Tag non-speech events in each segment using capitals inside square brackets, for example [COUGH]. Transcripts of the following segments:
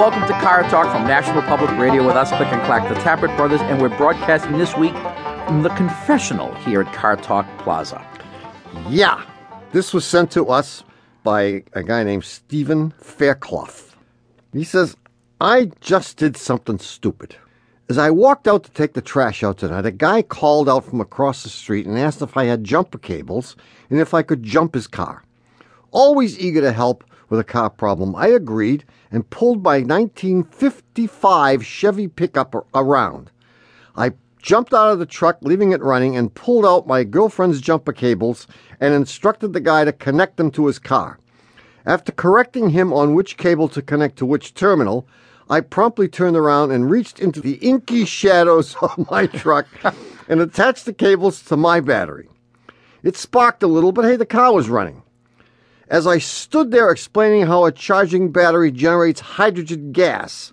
welcome to Car Talk from National Public Radio with us, Click and Clack, the Tappet Brothers, and we're broadcasting this week from the confessional here at Car Talk Plaza. Yeah, this was sent to us by a guy named Stephen Fairclough. He says, I just did something stupid. As I walked out to take the trash out tonight, a guy called out from across the street and asked if I had jumper cables and if I could jump his car. Always eager to help with a car problem, I agreed and pulled my 1955 Chevy pickup around. I jumped out of the truck, leaving it running, and pulled out my girlfriend's jumper cables and instructed the guy to connect them to his car. After correcting him on which cable to connect to which terminal, I promptly turned around and reached into the inky shadows [LAUGHS] of my truck and attached the cables to my battery. It sparked a little, but hey, the car was running. As I stood there explaining how a charging battery generates hydrogen gas,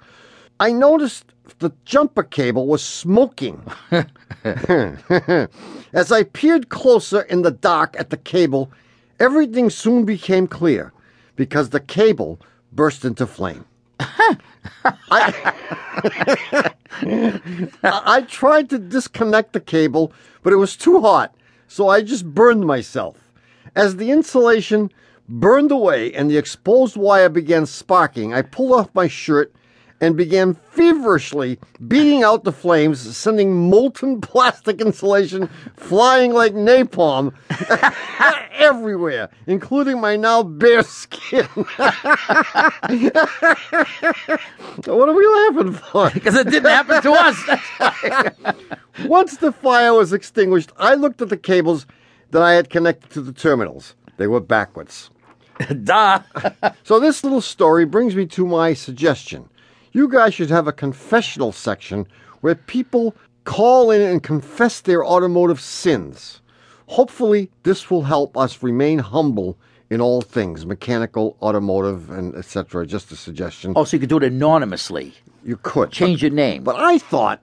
I noticed the jumper cable was smoking. [LAUGHS] As I peered closer in the dark at the cable, everything soon became clear because the cable burst into flame. [LAUGHS] I, [LAUGHS] I tried to disconnect the cable, but it was too hot, so I just burned myself. As the insulation burned away and the exposed wire began sparking, I pulled off my shirt and began feverishly beating out the flames, sending molten [LAUGHS] plastic insulation flying like napalm [LAUGHS] everywhere, including my now bare skin. [LAUGHS] what are we laughing for? Because it didn't happen to us. Once the fire was extinguished, I looked at the cables that I had connected to the terminals. They were backwards. [LAUGHS] Duh. so this little story brings me to my suggestion. You guys should have a confessional section where people call in and confess their automotive sins. Hopefully, this will help us remain humble in all things mechanical, automotive, and etc. Just a suggestion. Oh, so you could do it anonymously. You could change but, your name. But I thought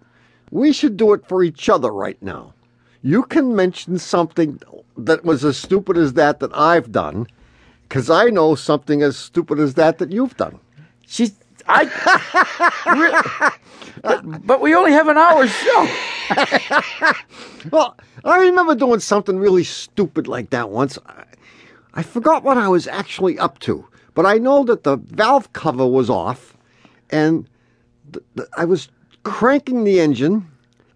we should do it for each other right now. You can mention something that was as stupid as that that I've done, because I know something as stupid as that that you've done. She's I, [LAUGHS] but, but, we only have an hour show. [LAUGHS] well, I remember doing something really stupid like that once. I, I forgot what I was actually up to, but I know that the valve cover was off, and th- th- I was cranking the engine,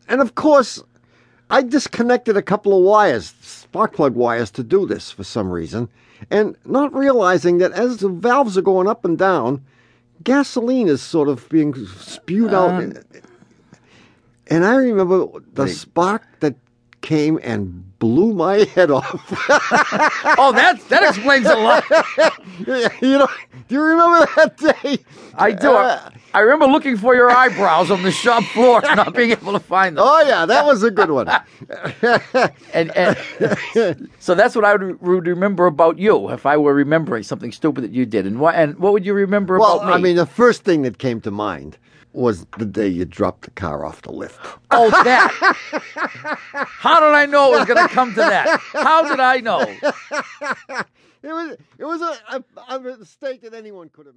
and of course, I disconnected a couple of wires, spark plug wires, to do this for some reason, and not realizing that as the valves are going up and down gasoline is sort of being spewed out. Um, and I remember the spark that came and blew my [LAUGHS] head off. [LAUGHS] oh, that that explains a lot. [LAUGHS] you know, do you remember that day? I do. Uh, I remember looking for your eyebrows on the shop floor, not being able to find them. Oh yeah, that was a good one. and, and so that's what I would, would, remember about you if I were remembering something stupid that you did. And what and what would you remember well, about me? Well, I mean, the first thing that came to mind was the day you dropped the car off the lift. Oh, that! How did I know it was going [LAUGHS] to come to that? How did I know? [LAUGHS] it was it was a, a, a mistake that anyone could have made.